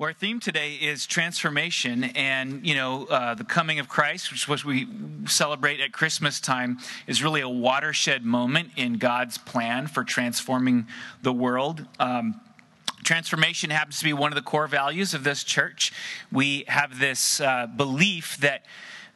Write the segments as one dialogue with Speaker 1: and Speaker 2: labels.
Speaker 1: Well, our theme today is transformation, and you know, uh, the coming of Christ, which was we celebrate at Christmas time, is really a watershed moment in God's plan for transforming the world. Um, transformation happens to be one of the core values of this church. We have this uh, belief that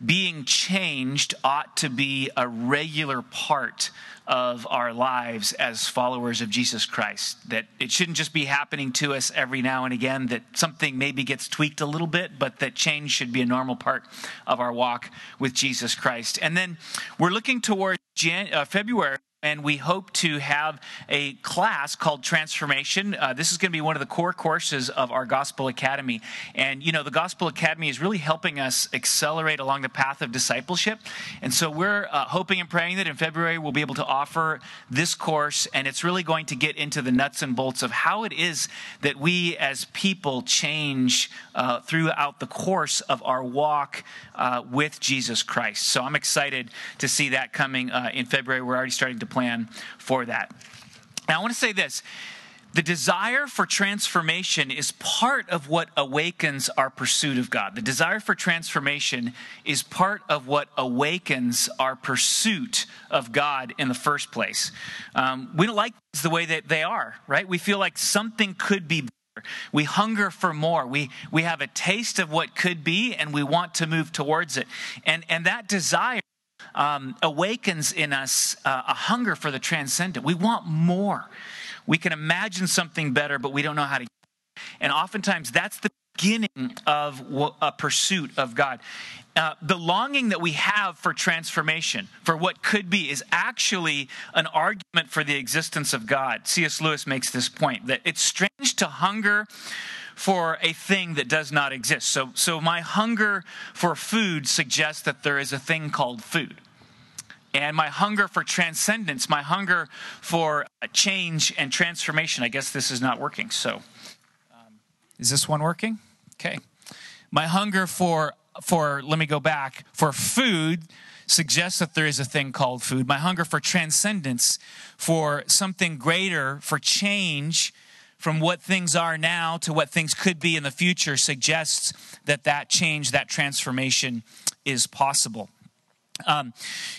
Speaker 1: being changed ought to be a regular part of our lives as followers of Jesus Christ. That it shouldn't just be happening to us every now and again, that something maybe gets tweaked a little bit, but that change should be a normal part of our walk with Jesus Christ. And then we're looking towards Jan- uh, February and we hope to have a class called Transformation. Uh, this is going to be one of the core courses of our Gospel Academy. And, you know, the Gospel Academy is really helping us accelerate along the path of discipleship. And so we're uh, hoping and praying that in February we'll be able to offer this course, and it's really going to get into the nuts and bolts of how it is that we as people change uh, throughout the course of our walk uh, with Jesus Christ. So I'm excited to see that coming uh, in February. We're already starting to plan for that. Now, I want to say this. The desire for transformation is part of what awakens our pursuit of God. The desire for transformation is part of what awakens our pursuit of God in the first place. Um, we don't like the way that they are, right? We feel like something could be better. We hunger for more. We, we have a taste of what could be and we want to move towards it. And, and that desire um, awakens in us uh, a hunger for the transcendent. We want more. We can imagine something better, but we don't know how to. And oftentimes, that's the beginning of a pursuit of God. Uh, the longing that we have for transformation, for what could be, is actually an argument for the existence of God. C.S. Lewis makes this point that it's strange to hunger for a thing that does not exist. So, so my hunger for food suggests that there is a thing called food. And my hunger for transcendence, my hunger for change and transformation, I guess this is not working. So, um, is this one working? Okay. My hunger for, for, let me go back, for food suggests that there is a thing called food. My hunger for transcendence, for something greater, for change, from what things are now to what things could be in the future suggests that that change, that transformation is possible. Um,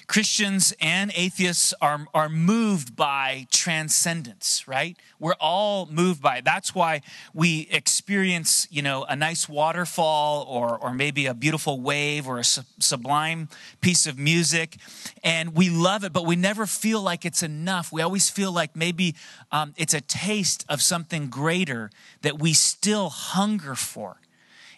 Speaker 1: Christians and atheists are, are moved by transcendence, right? We're all moved by it. That's why we experience, you know, a nice waterfall or, or maybe a beautiful wave or a su- sublime piece of music. And we love it, but we never feel like it's enough. We always feel like maybe um, it's a taste of something greater that we still hunger for.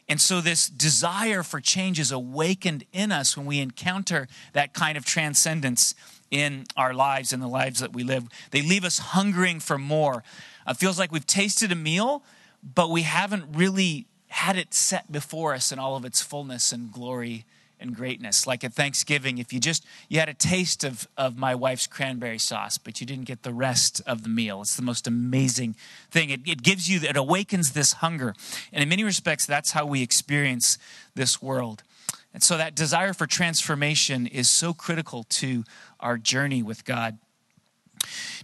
Speaker 1: And so, this desire for change is awakened in us when we encounter that kind of transcendence in our lives and the lives that we live. They leave us hungering for more. It feels like we've tasted a meal, but we haven't really had it set before us in all of its fullness and glory and greatness. Like at Thanksgiving, if you just you had a taste of, of my wife's cranberry sauce, but you didn't get the rest of the meal. It's the most amazing thing. It, it gives you, it awakens this hunger. And in many respects, that's how we experience this world. And so that desire for transformation is so critical to our journey with God.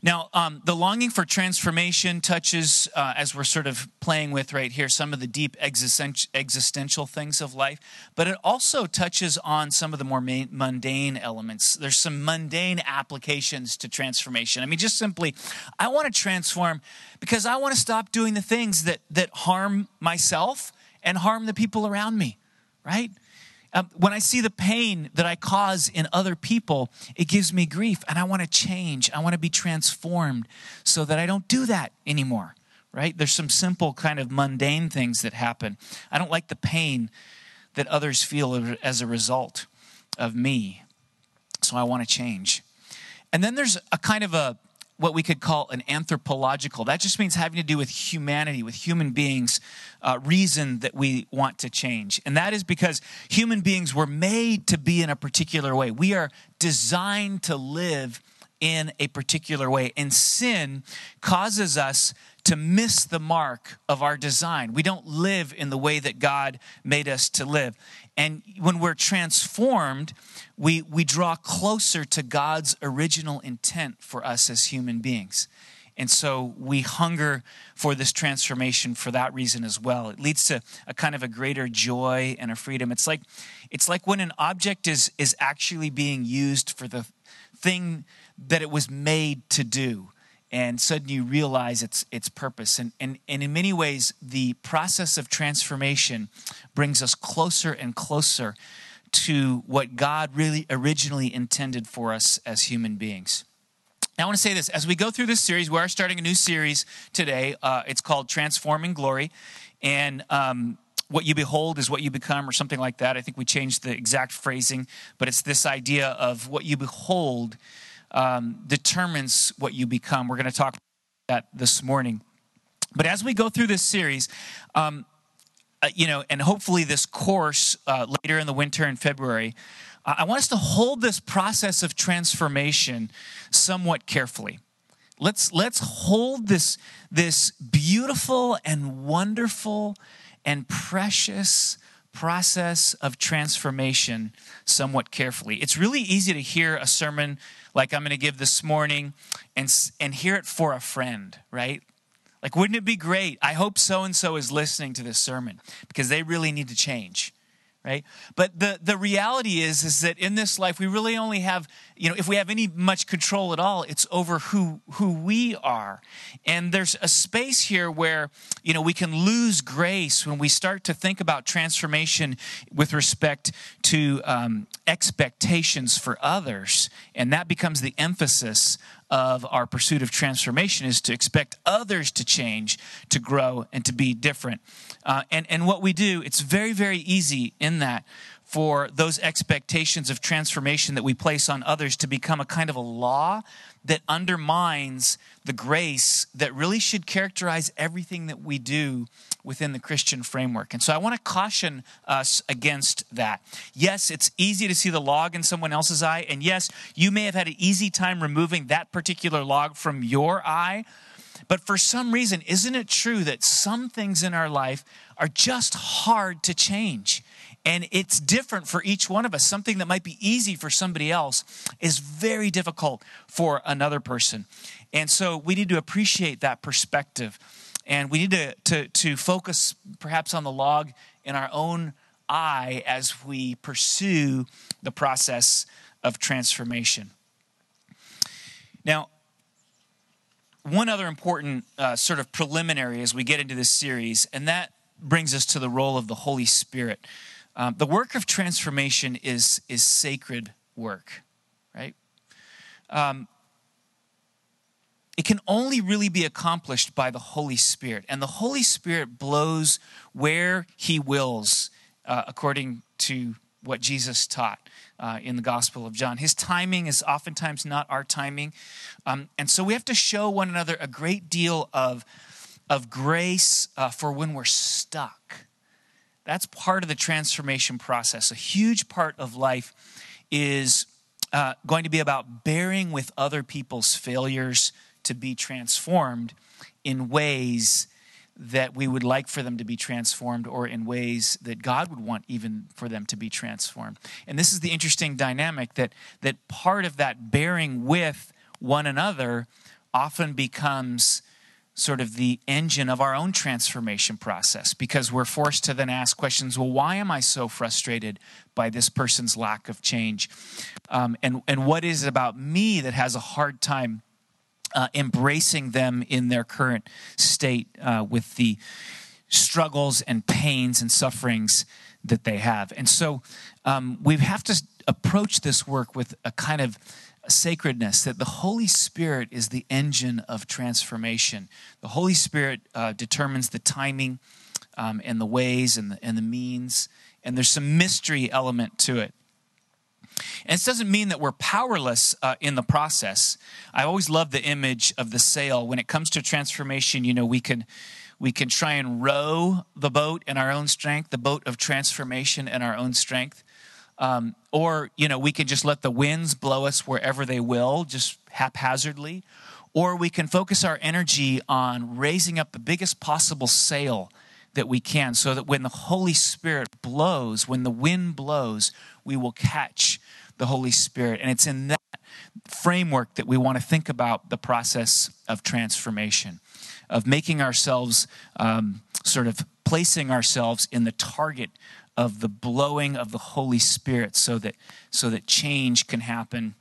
Speaker 1: Now, um, the longing for transformation touches, uh, as we're sort of playing with right here, some of the deep existential things of life, but it also touches on some of the more mundane elements. There's some mundane applications to transformation. I mean, just simply, I want to transform because I want to stop doing the things that, that harm myself and harm the people around me, right? Um, when I see the pain that I cause in other people, it gives me grief, and I want to change. I want to be transformed so that I don't do that anymore, right? There's some simple, kind of mundane things that happen. I don't like the pain that others feel as a result of me, so I want to change. And then there's a kind of a what we could call an anthropological. That just means having to do with humanity, with human beings, uh, reason that we want to change. And that is because human beings were made to be in a particular way. We are designed to live in a particular way. And sin causes us to miss the mark of our design. We don't live in the way that God made us to live. And when we're transformed, we, we draw closer to God's original intent for us as human beings. And so we hunger for this transformation for that reason as well. It leads to a kind of a greater joy and a freedom. It's like, it's like when an object is, is actually being used for the thing that it was made to do and suddenly you realize its its purpose and, and and in many ways the process of transformation brings us closer and closer to what god really originally intended for us as human beings now, I want to say this as we go through this series, we are starting a new series today. Uh, it's called Transforming Glory. And um, what you behold is what you become, or something like that. I think we changed the exact phrasing, but it's this idea of what you behold um, determines what you become. We're going to talk about that this morning. But as we go through this series, um, uh, you know, and hopefully this course uh, later in the winter in February, uh, I want us to hold this process of transformation somewhat carefully. Let's let's hold this this beautiful and wonderful and precious process of transformation somewhat carefully. It's really easy to hear a sermon like I'm going to give this morning and, and hear it for a friend, right? Like, wouldn't it be great? I hope so and so is listening to this sermon because they really need to change right? But the the reality is is that in this life we really only have you know if we have any much control at all it's over who who we are. And there's a space here where you know we can lose grace when we start to think about transformation with respect to um, expectations for others. And that becomes the emphasis of our pursuit of transformation is to expect others to change, to grow, and to be different. Uh, and, and what we do, it's very, very easy in that for those expectations of transformation that we place on others to become a kind of a law that undermines the grace that really should characterize everything that we do within the Christian framework. And so I want to caution us against that. Yes, it's easy to see the log in someone else's eye. And yes, you may have had an easy time removing that particular log from your eye. But for some reason, isn't it true that some things in our life are just hard to change? And it's different for each one of us. Something that might be easy for somebody else is very difficult for another person. And so we need to appreciate that perspective. And we need to, to, to focus perhaps on the log in our own eye as we pursue the process of transformation. Now, one other important uh, sort of preliminary as we get into this series, and that brings us to the role of the Holy Spirit. Um, the work of transformation is, is sacred work, right? Um, it can only really be accomplished by the Holy Spirit. And the Holy Spirit blows where He wills, uh, according to what Jesus taught uh, in the Gospel of John. His timing is oftentimes not our timing. Um, and so we have to show one another a great deal of, of grace uh, for when we're stuck. That's part of the transformation process. A huge part of life is uh, going to be about bearing with other people's failures to be transformed in ways that we would like for them to be transformed or in ways that God would want even for them to be transformed. And this is the interesting dynamic that that part of that bearing with one another often becomes sort of the engine of our own transformation process because we're forced to then ask questions well why am i so frustrated by this person's lack of change um, and, and what is it about me that has a hard time uh, embracing them in their current state uh, with the struggles and pains and sufferings that they have. And so um, we have to approach this work with a kind of sacredness that the Holy Spirit is the engine of transformation. The Holy Spirit uh, determines the timing um, and the ways and the, and the means, and there's some mystery element to it. And this doesn't mean that we're powerless uh, in the process. I always love the image of the sail. When it comes to transformation, you know, we can we can try and row the boat in our own strength, the boat of transformation in our own strength. Um, or, you know, we can just let the winds blow us wherever they will, just haphazardly. Or we can focus our energy on raising up the biggest possible sail that we can so that when the Holy Spirit blows, when the wind blows, we will catch the Holy Spirit. And it's in that framework that we want to think about the process of transformation, of making ourselves um, sort of placing ourselves in the target of the blowing of the Holy Spirit so that, so that change can happen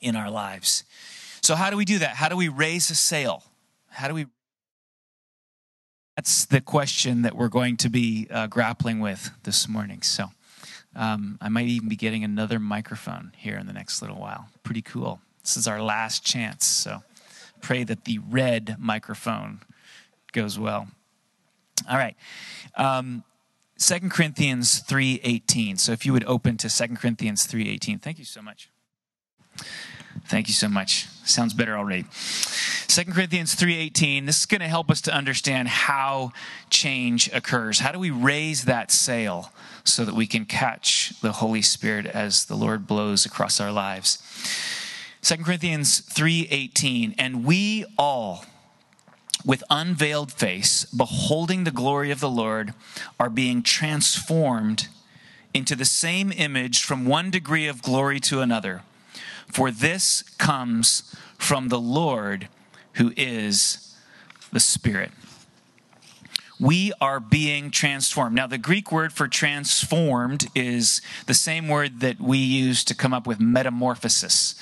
Speaker 1: in our lives. So, how do we do that? How do we raise a sail? How do we? That's the question that we're going to be uh, grappling with this morning. So, um, I might even be getting another microphone here in the next little while. Pretty cool. This is our last chance. So, pray that the red microphone goes well. All right. Um, 2 Corinthians 3:18. So if you would open to 2 Corinthians 3:18. Thank you so much. Thank you so much. Sounds better already. 2 Corinthians 3:18. This is going to help us to understand how change occurs. How do we raise that sail so that we can catch the Holy Spirit as the Lord blows across our lives? 2 Corinthians 3:18. And we all with unveiled face, beholding the glory of the Lord, are being transformed into the same image from one degree of glory to another. For this comes from the Lord who is the Spirit. We are being transformed. Now, the Greek word for transformed is the same word that we use to come up with metamorphosis.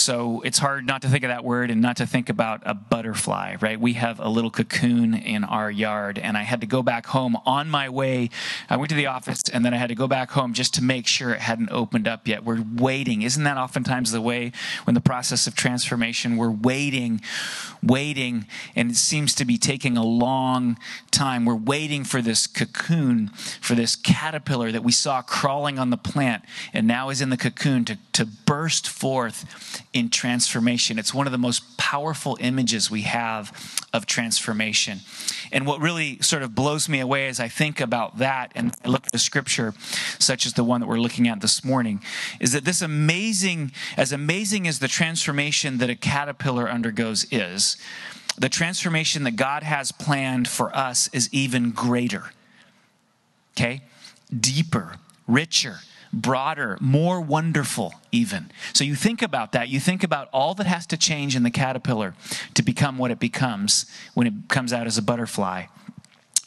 Speaker 1: So it's hard not to think of that word and not to think about a butterfly, right? We have a little cocoon in our yard, and I had to go back home on my way. I went to the office, and then I had to go back home just to make sure it hadn't opened up yet. We're waiting. Isn't that oftentimes the way when the process of transformation, we're waiting, waiting, and it seems to be taking a long time. We're waiting for this cocoon, for this caterpillar that we saw crawling on the plant, and now is in the cocoon to, to burst forth in transformation. It's one of the most powerful images we have of transformation. And what really sort of blows me away as I think about that and I look at the scripture, such as the one that we're looking at this morning, is that this amazing, as amazing as the transformation that a caterpillar undergoes is, the transformation that God has planned for us is even greater. Okay? Deeper, richer broader, more wonderful, even. So you think about that. You think about all that has to change in the caterpillar to become what it becomes when it comes out as a butterfly.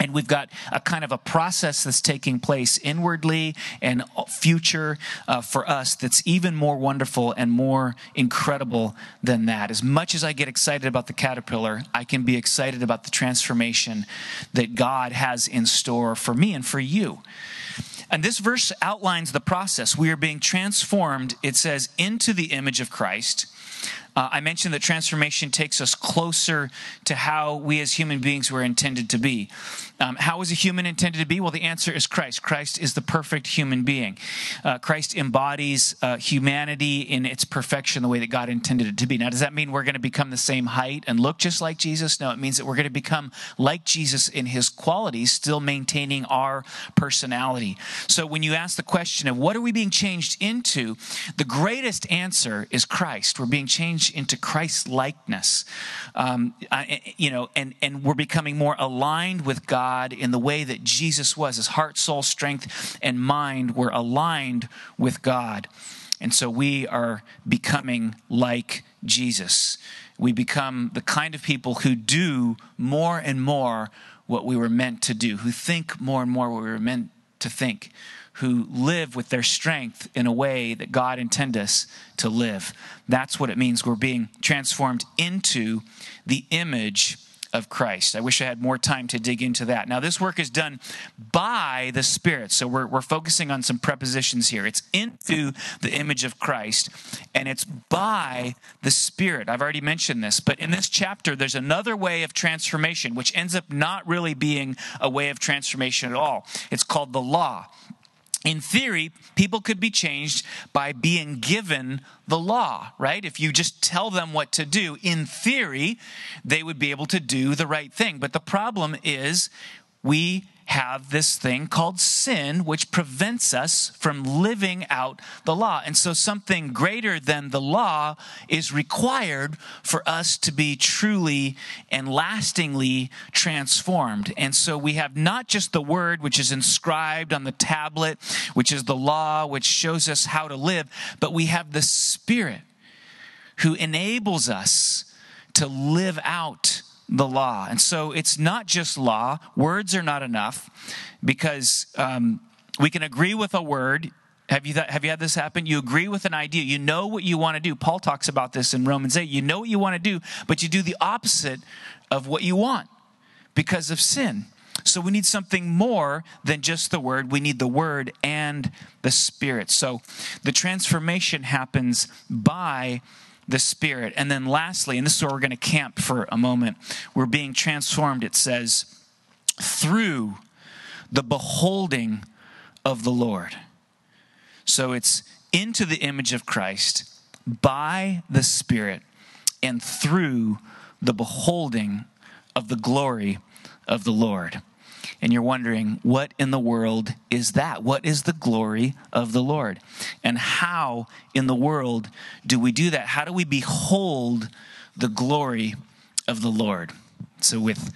Speaker 1: And we've got a kind of a process that's taking place inwardly and future uh, for us that's even more wonderful and more incredible than that. As much as I get excited about the caterpillar, I can be excited about the transformation that God has in store for me and for you. And this verse outlines the process. We are being transformed, it says, into the image of Christ. Uh, I mentioned that transformation takes us closer to how we as human beings were intended to be. Um, how is a human intended to be? Well, the answer is Christ. Christ is the perfect human being. Uh, Christ embodies uh, humanity in its perfection, the way that God intended it to be. Now, does that mean we're going to become the same height and look just like Jesus? No, it means that we're going to become like Jesus in his qualities, still maintaining our personality. So, when you ask the question of what are we being changed into, the greatest answer is Christ. We're being changed change into Christ likeness. Um, you know, and, and we're becoming more aligned with God in the way that Jesus was. His heart, soul, strength, and mind were aligned with God. And so we are becoming like Jesus. We become the kind of people who do more and more what we were meant to do, who think more and more what we were meant to think, who live with their strength in a way that God intended us to live. That's what it means. We're being transformed into the image of Christ. I wish I had more time to dig into that. Now, this work is done by the Spirit. So we're, we're focusing on some prepositions here. It's into the image of Christ, and it's by the Spirit. I've already mentioned this, but in this chapter, there's another way of transformation, which ends up not really being a way of transformation at all. It's called the law in theory, people could be changed by being given the law, right? If you just tell them what to do, in theory, they would be able to do the right thing. But the problem is we have this thing called sin, which prevents us from living out the law. And so something greater than the law is required for us to be truly and lastingly transformed. And so we have not just the word, which is inscribed on the tablet, which is the law, which shows us how to live, but we have the Spirit who enables us to live out the law. And so it's not just law, words are not enough because um, we can agree with a word. Have you, th- have you had this happen? You agree with an idea. You know what you want to do. Paul talks about this in Romans 8. You know what you want to do, but you do the opposite of what you want because of sin. So we need something more than just the word. We need the word and the spirit. So the transformation happens by the Spirit. And then lastly, and this is where we're going to camp for a moment, we're being transformed, it says, through the beholding of the Lord. So it's into the image of Christ by the Spirit and through the beholding of the glory of the Lord and you're wondering, what in the world is that? What is the glory of the Lord? And how in the world do we do that? How do we behold the glory of the Lord? So, with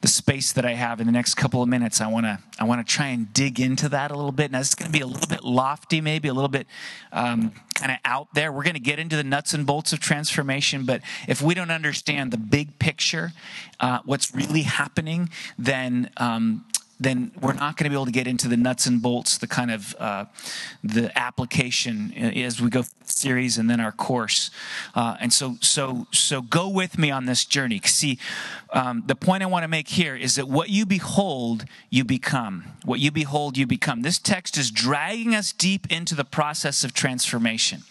Speaker 1: the space that I have in the next couple of minutes, I want to I want to try and dig into that a little bit. Now, it's going to be a little bit lofty, maybe a little bit um, kind of out there. We're going to get into the nuts and bolts of transformation, but if we don't understand the big picture, uh, what's really happening, then um, then we're not going to be able to get into the nuts and bolts, the kind of uh, the application as we go through series and then our course. Uh, and so, so, so go with me on this journey. See, um, the point I want to make here is that what you behold, you become. What you behold, you become. This text is dragging us deep into the process of transformation.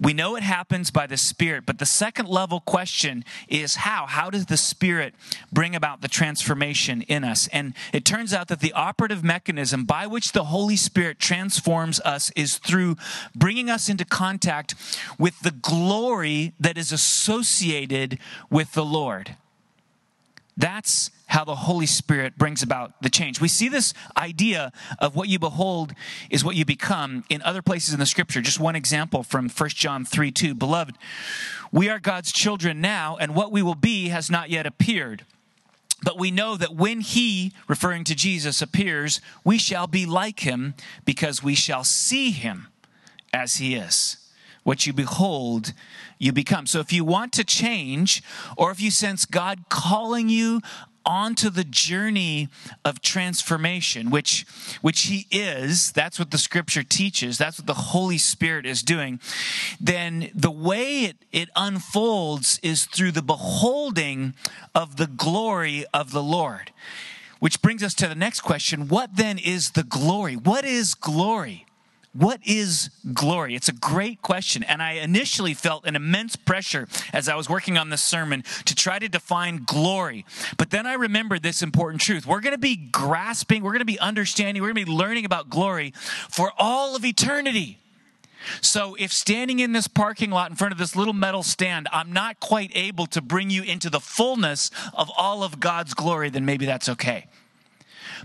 Speaker 1: We know it happens by the Spirit, but the second level question is how? How does the Spirit bring about the transformation in us? And it turns out that the operative mechanism by which the Holy Spirit transforms us is through bringing us into contact with the glory that is associated with the Lord. That's how the Holy Spirit brings about the change. We see this idea of what you behold is what you become in other places in the scripture. Just one example from 1 John 3 2. Beloved, we are God's children now, and what we will be has not yet appeared. But we know that when he, referring to Jesus, appears, we shall be like him because we shall see him as he is. What you behold, you become. So if you want to change, or if you sense God calling you onto the journey of transformation which which he is that's what the scripture teaches that's what the holy spirit is doing then the way it, it unfolds is through the beholding of the glory of the lord. Which brings us to the next question what then is the glory? What is glory what is glory? It's a great question. And I initially felt an immense pressure as I was working on this sermon to try to define glory. But then I remembered this important truth. We're going to be grasping, we're going to be understanding, we're going to be learning about glory for all of eternity. So, if standing in this parking lot in front of this little metal stand, I'm not quite able to bring you into the fullness of all of God's glory, then maybe that's okay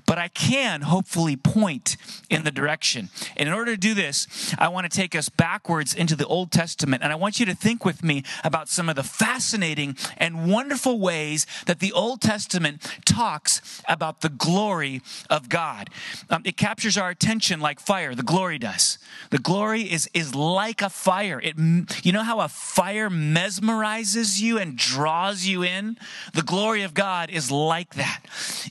Speaker 1: but I can hopefully point in the direction. And in order to do this, I want to take us backwards into the Old Testament. And I want you to think with me about some of the fascinating and wonderful ways that the Old Testament talks about the glory of God. Um, it captures our attention like fire, the glory does. The glory is, is like a fire. It, you know how a fire mesmerizes you and draws you in? The glory of God is like that.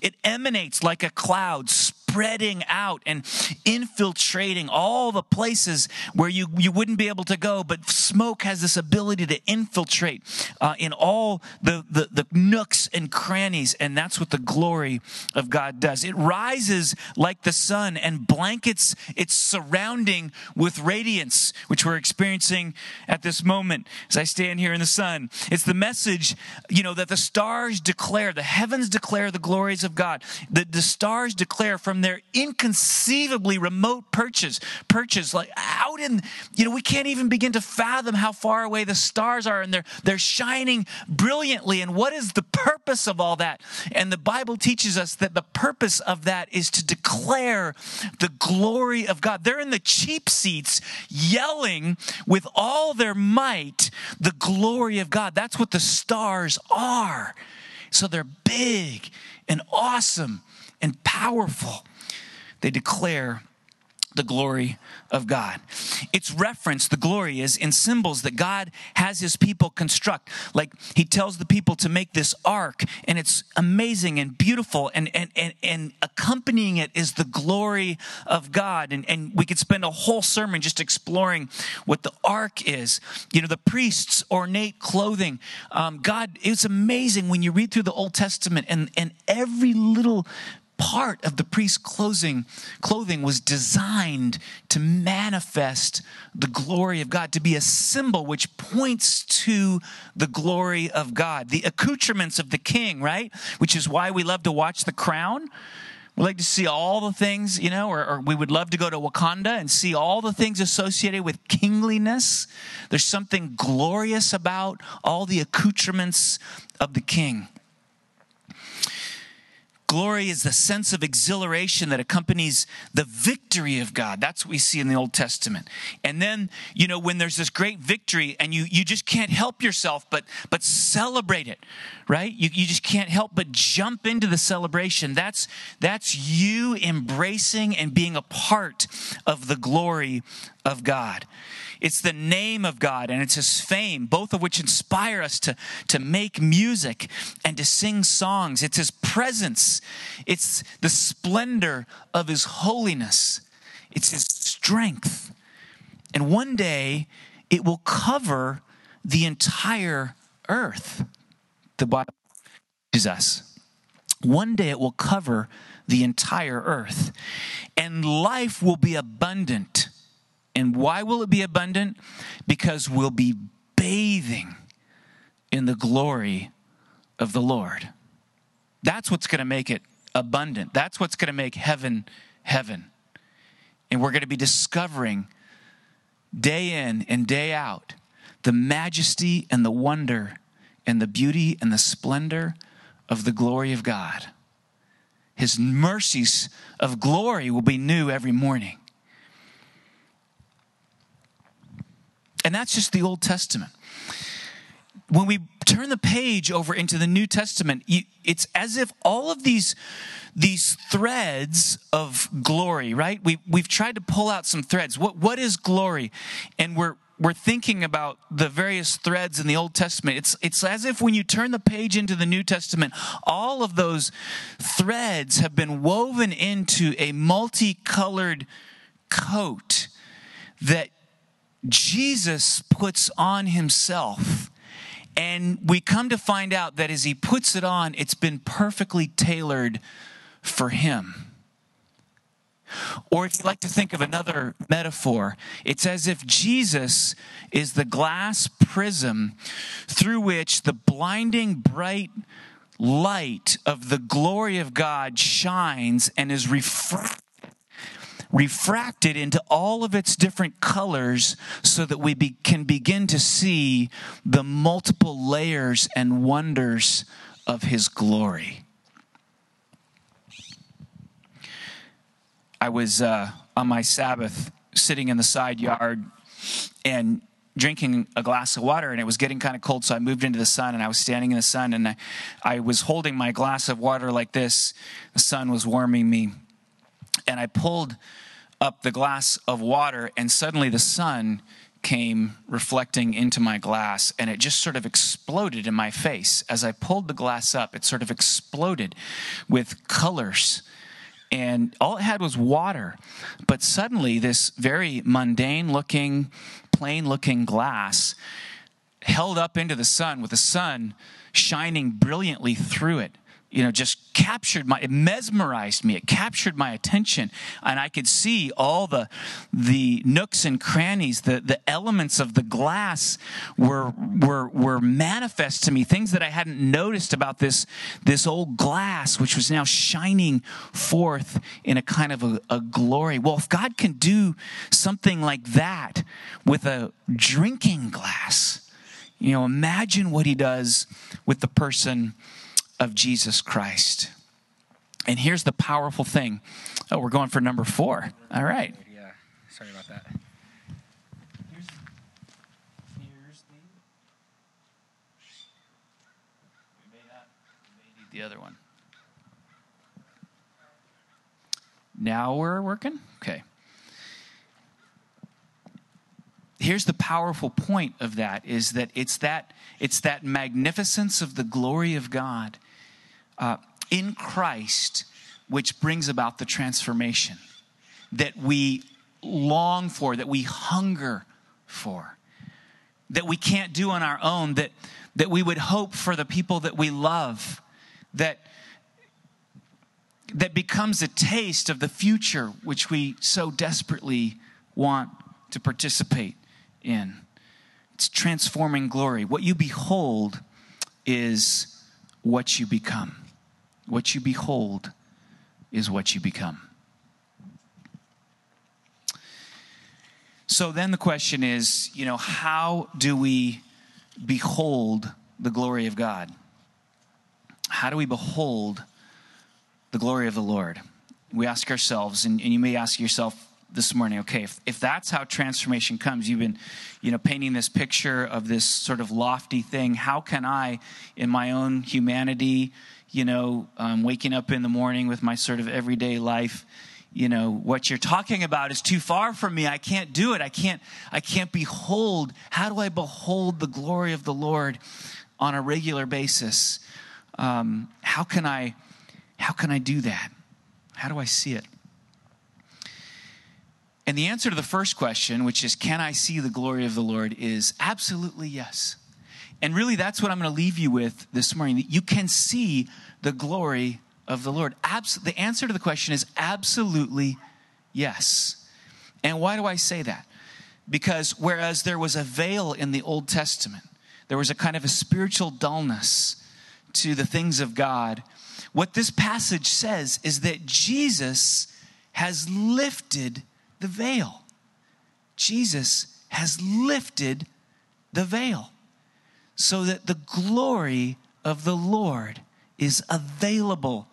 Speaker 1: It emanates like a cloud spreading out and infiltrating all the places where you, you wouldn't be able to go. But smoke has this ability to infiltrate uh, in all the, the, the nooks and crannies. And that's what the glory of God does. It rises like the sun and blankets its surrounding with radiance, which we're experiencing at this moment as I stand here in the sun. It's the message, you know, that the stars declare, the heavens declare the glories of God. The, the stars declare from their inconceivably remote perches, perches like out in, you know, we can't even begin to fathom how far away the stars are and they're, they're shining brilliantly. And what is the purpose of all that? And the Bible teaches us that the purpose of that is to declare the glory of God. They're in the cheap seats yelling with all their might the glory of God. That's what the stars are. So they're big and awesome and powerful. They declare the glory of God. It's referenced, the glory is in symbols that God has his people construct. Like he tells the people to make this ark, and it's amazing and beautiful, and and and, and accompanying it is the glory of God. And, and we could spend a whole sermon just exploring what the ark is. You know, the priests' ornate clothing. Um, God, it's amazing when you read through the Old Testament and, and every little part of the priest's clothing, clothing was designed to manifest the glory of God, to be a symbol which points to the glory of God. The accoutrements of the king, right? Which is why we love to watch The Crown. We like to see all the things, you know, or, or, we would love to go to Wakanda and see all the things associated with kingliness. There's something glorious about all the accoutrements of the king. Glory is the sense of exhilaration that accompanies the victory of God. That's what we see in the Old Testament. And then, you know, when there's this great victory and you you just can't help yourself but but celebrate it, right? You, you just can't help but jump into the celebration. That's that's you embracing and being a part of the glory of God. It's the name of God and it's his fame, both of which inspire us to, to make music and to sing songs. It's his presence, it's the splendor of his holiness, it's his strength. And one day it will cover the entire earth. The Bible teaches us. One day it will cover the entire earth, and life will be abundant and why will it be abundant? Because we'll be bathing in the glory of the Lord. That's what's going to make it abundant. That's what's going to make heaven heaven. And we're going to be discovering day in and day out the majesty and the wonder and the beauty and the splendor of the glory of God. His mercies of glory will be new every morning. And that's just the Old Testament. When we turn the page over into the New Testament, it's as if all of these these threads of glory, right? We we've tried to pull out some threads. What what is glory? And we're we're thinking about the various threads in the Old Testament. It's, it's as if when you turn the page into the New Testament, all of those threads have been woven into a multicolored coat that Jesus puts on himself. And we come to find out that as he puts it on, it's been perfectly tailored for him. Or if you like to think of another metaphor, it's as if Jesus is the glass prism through which the blinding bright light of the glory of God shines and is refracted refracted into all of its different colors so that we be, can begin to see the multiple layers and wonders of His glory. I was uh, on my Sabbath sitting in the side yard and drinking a glass of water and it was getting kind of cold so i moved into the sun and i was standing in the sun and I, I was holding my glass of water like this the sun was warming me and i pulled up the glass of water, and suddenly the sun came reflecting into my glass, and it just sort of exploded in my face. As I pulled the glass up, it sort of exploded with colors. And all it had was water. But suddenly, this very mundane looking, plain looking glass held up into the sun with the sun shining brilliantly through it you know, just captured my, it mesmerized me. It captured my attention. And I could see all the, the nooks and crannies, the, the elements of the glass were, were, were manifest to me. Things that I hadn't noticed about this, this old glass, which was now shining forth in a kind of a, a glory. Well, if God can do something like that with a drinking glass, you know, imagine what he does with the person of Jesus Christ. And here's the powerful thing. Oh, we're going for number four. All right.
Speaker 2: Yeah, sorry about that.
Speaker 1: Here's, here's the. We may not. We may need the other one. Now we're working? Okay. Here's the powerful point of that is that it's that it's that magnificence of the glory of God uh, in Christ, which brings about the transformation that we long for, that we hunger for, that we can't do on our own, that, that we would hope for the people that we love, that, that becomes a taste of the future which we so desperately want to participate in. It's transforming glory. What you behold is what you become. What you behold is what you become. So then the question is, you know, how do we behold the glory of God? How do we behold the glory of the Lord? We ask ourselves, and, and you may ask yourself this morning, okay, if, if that's how transformation comes, you've been, you know, painting this picture of this sort of lofty thing. How can I, in my own humanity, you know, um, waking up in the morning with my sort of everyday life, you know, what you're talking about is too far from me. I can't do it. I can't, I can't behold. How do I behold the glory of the Lord on a regular basis? Um, how can I, how can I do that? How do I see it? And the answer to the first question, which is, can I see the glory of the Lord, is absolutely yes. And really, that's what I'm going to leave you with this morning. You can see the glory of the Lord. Abs- the answer to the question is absolutely yes. And why do I say that? Because whereas there was a veil in the Old Testament, there was a kind of a spiritual dullness to the things of God. What this passage says is that Jesus has lifted the veil. Jesus has lifted the veil so that the glory of the Lord is available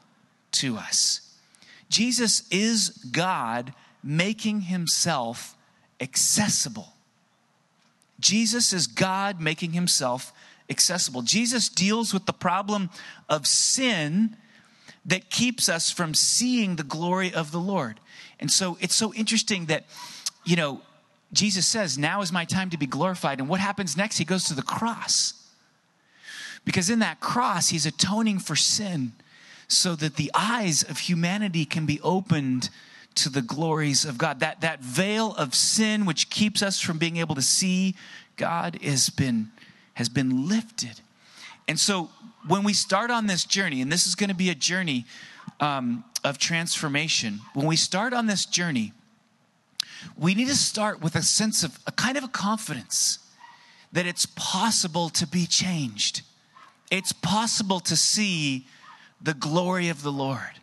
Speaker 1: to us. Jesus is God making himself accessible. Jesus is God making himself accessible. Jesus deals with the problem of sin that keeps us from seeing the glory of the Lord. And so it's so interesting that, you know, Jesus says, Now is my time to be glorified. And what happens next? He goes to the cross. Because in that cross, he's atoning for sin so that the eyes of humanity can be opened to the glories of God. That, that veil of sin which keeps us from being able to see God has been, has been lifted. And so when we start on this journey, and this is going to be a journey um, of transformation, when we start on this journey, we need to start with a sense of a kind of a confidence that it's possible to be changed. It's possible to see the glory of the Lord.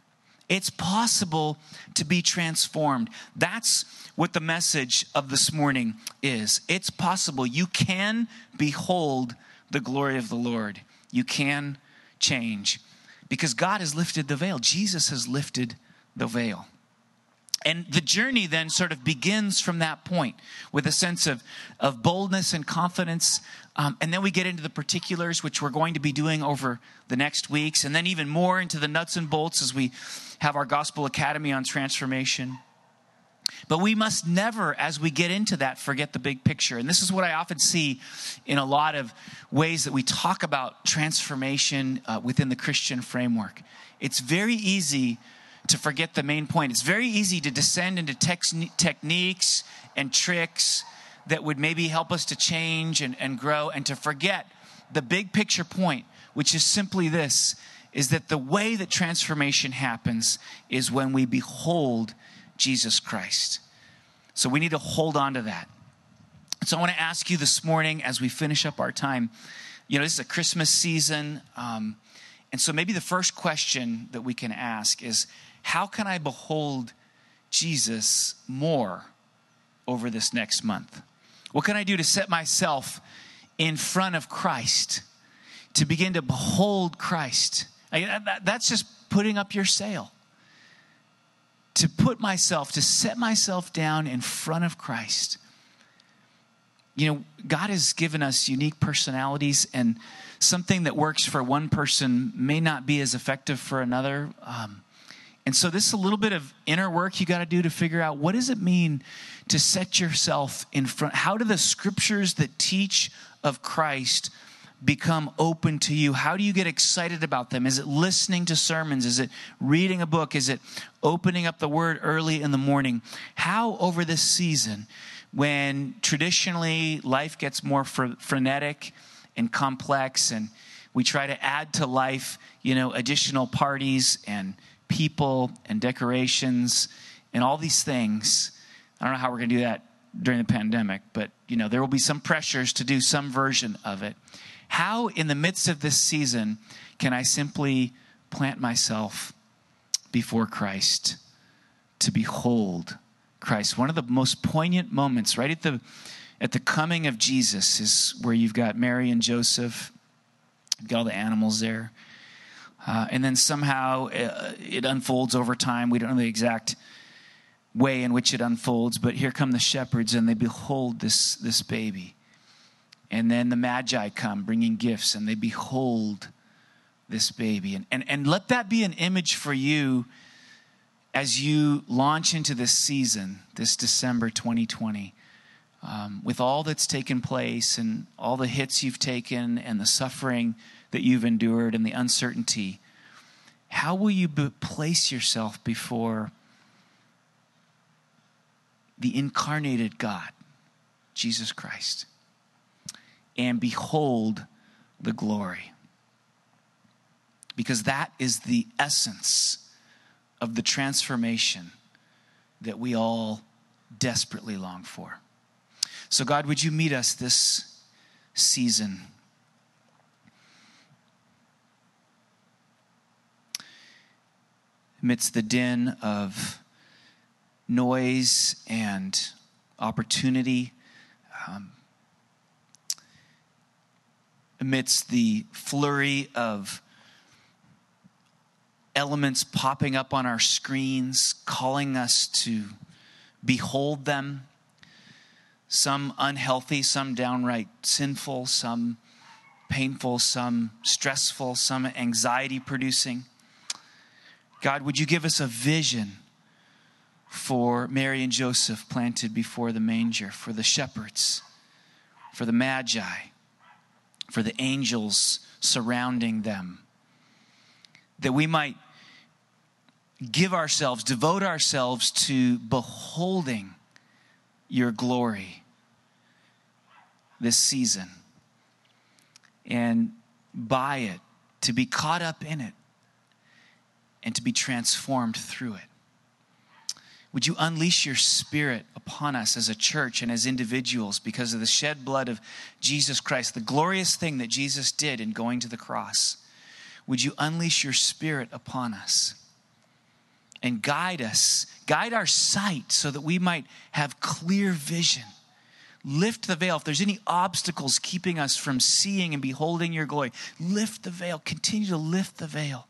Speaker 1: It's possible to be transformed. That's what the message of this morning is. It's possible. You can behold the glory of the Lord. You can change because God has lifted the veil. Jesus has lifted the veil. And the journey then sort of begins from that point with a sense of, of boldness and confidence. Um, and then we get into the particulars, which we're going to be doing over the next weeks, and then even more into the nuts and bolts as we have our Gospel Academy on transformation. But we must never, as we get into that, forget the big picture. And this is what I often see in a lot of ways that we talk about transformation uh, within the Christian framework. It's very easy to forget the main point. It's very easy to descend into tex- techniques and tricks that would maybe help us to change and, and grow and to forget the big picture point, which is simply this is that the way that transformation happens is when we behold Jesus Christ. So we need to hold on to that. So I want to ask you this morning as we finish up our time. You know, this is a Christmas season. Um, and so maybe the first question that we can ask is how can I behold Jesus more over this next month? What can I do to set myself in front of Christ, to begin to behold Christ? I, that, that's just putting up your sail. To put myself, to set myself down in front of Christ. You know, God has given us unique personalities, and something that works for one person may not be as effective for another. Um, and so, this is a little bit of inner work you got to do to figure out what does it mean to set yourself in front. How do the scriptures that teach of Christ become open to you? How do you get excited about them? Is it listening to sermons? Is it reading a book? Is it opening up the word early in the morning? How, over this season, when traditionally life gets more frenetic and complex, and we try to add to life, you know, additional parties and people and decorations and all these things. I don't know how we're going to do that during the pandemic, but you know, there will be some pressures to do some version of it. How, in the midst of this season, can I simply plant myself before Christ to behold Christ? One of the most poignant moments, right at the at the coming of Jesus, is where you've got Mary and Joseph, you've got all the animals there, uh, and then somehow uh, it unfolds over time. We don't know the exact way in which it unfolds, but here come the shepherds and they behold this this baby and then the Magi come bringing gifts and they behold this baby. And, and, and let that be an image for you as you launch into this season, this December 2020. Um, with all that's taken place and all the hits you've taken and the suffering that you've endured and the uncertainty, how will you be- place yourself before the incarnated God, Jesus Christ? and behold the glory. Because that is the essence of the transformation that we all desperately long for. So, God, would you meet us this season? Amidst the din of noise and opportunity, um, amidst the flurry of elements popping up on our screens, calling us to behold them. Some unhealthy, some downright sinful, some painful, some stressful, some anxiety producing. God, would you give us a vision for Mary and Joseph planted before the manger, for the shepherds, for the magi? for the angels surrounding them. That we might give ourselves, devote ourselves to beholding your glory this season. And by it, to be caught up in it and to be transformed through it. Would you unleash your spirit upon us as a church and as individuals because of the shed blood of Jesus Christ, the glorious thing that Jesus did in going to the cross? Would you unleash your spirit upon us and guide us, guide our sight so that we might have clear vision? Lift the veil. If there's any obstacles keeping us from seeing and beholding your glory, lift the veil. Continue to lift the veil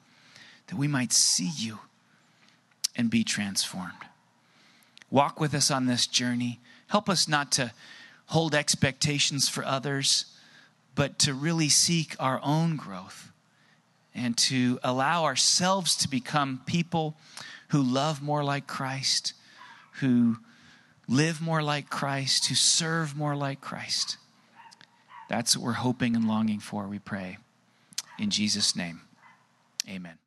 Speaker 1: that we might see you and be transformed. Walk with us on this journey. Help us not to hold expectations for others, but to really seek our own growth and to allow ourselves to become people who love more like Christ, who live more like Christ, who serve more like Christ. That's what we're hoping and longing for, we pray. In Jesus' name, amen.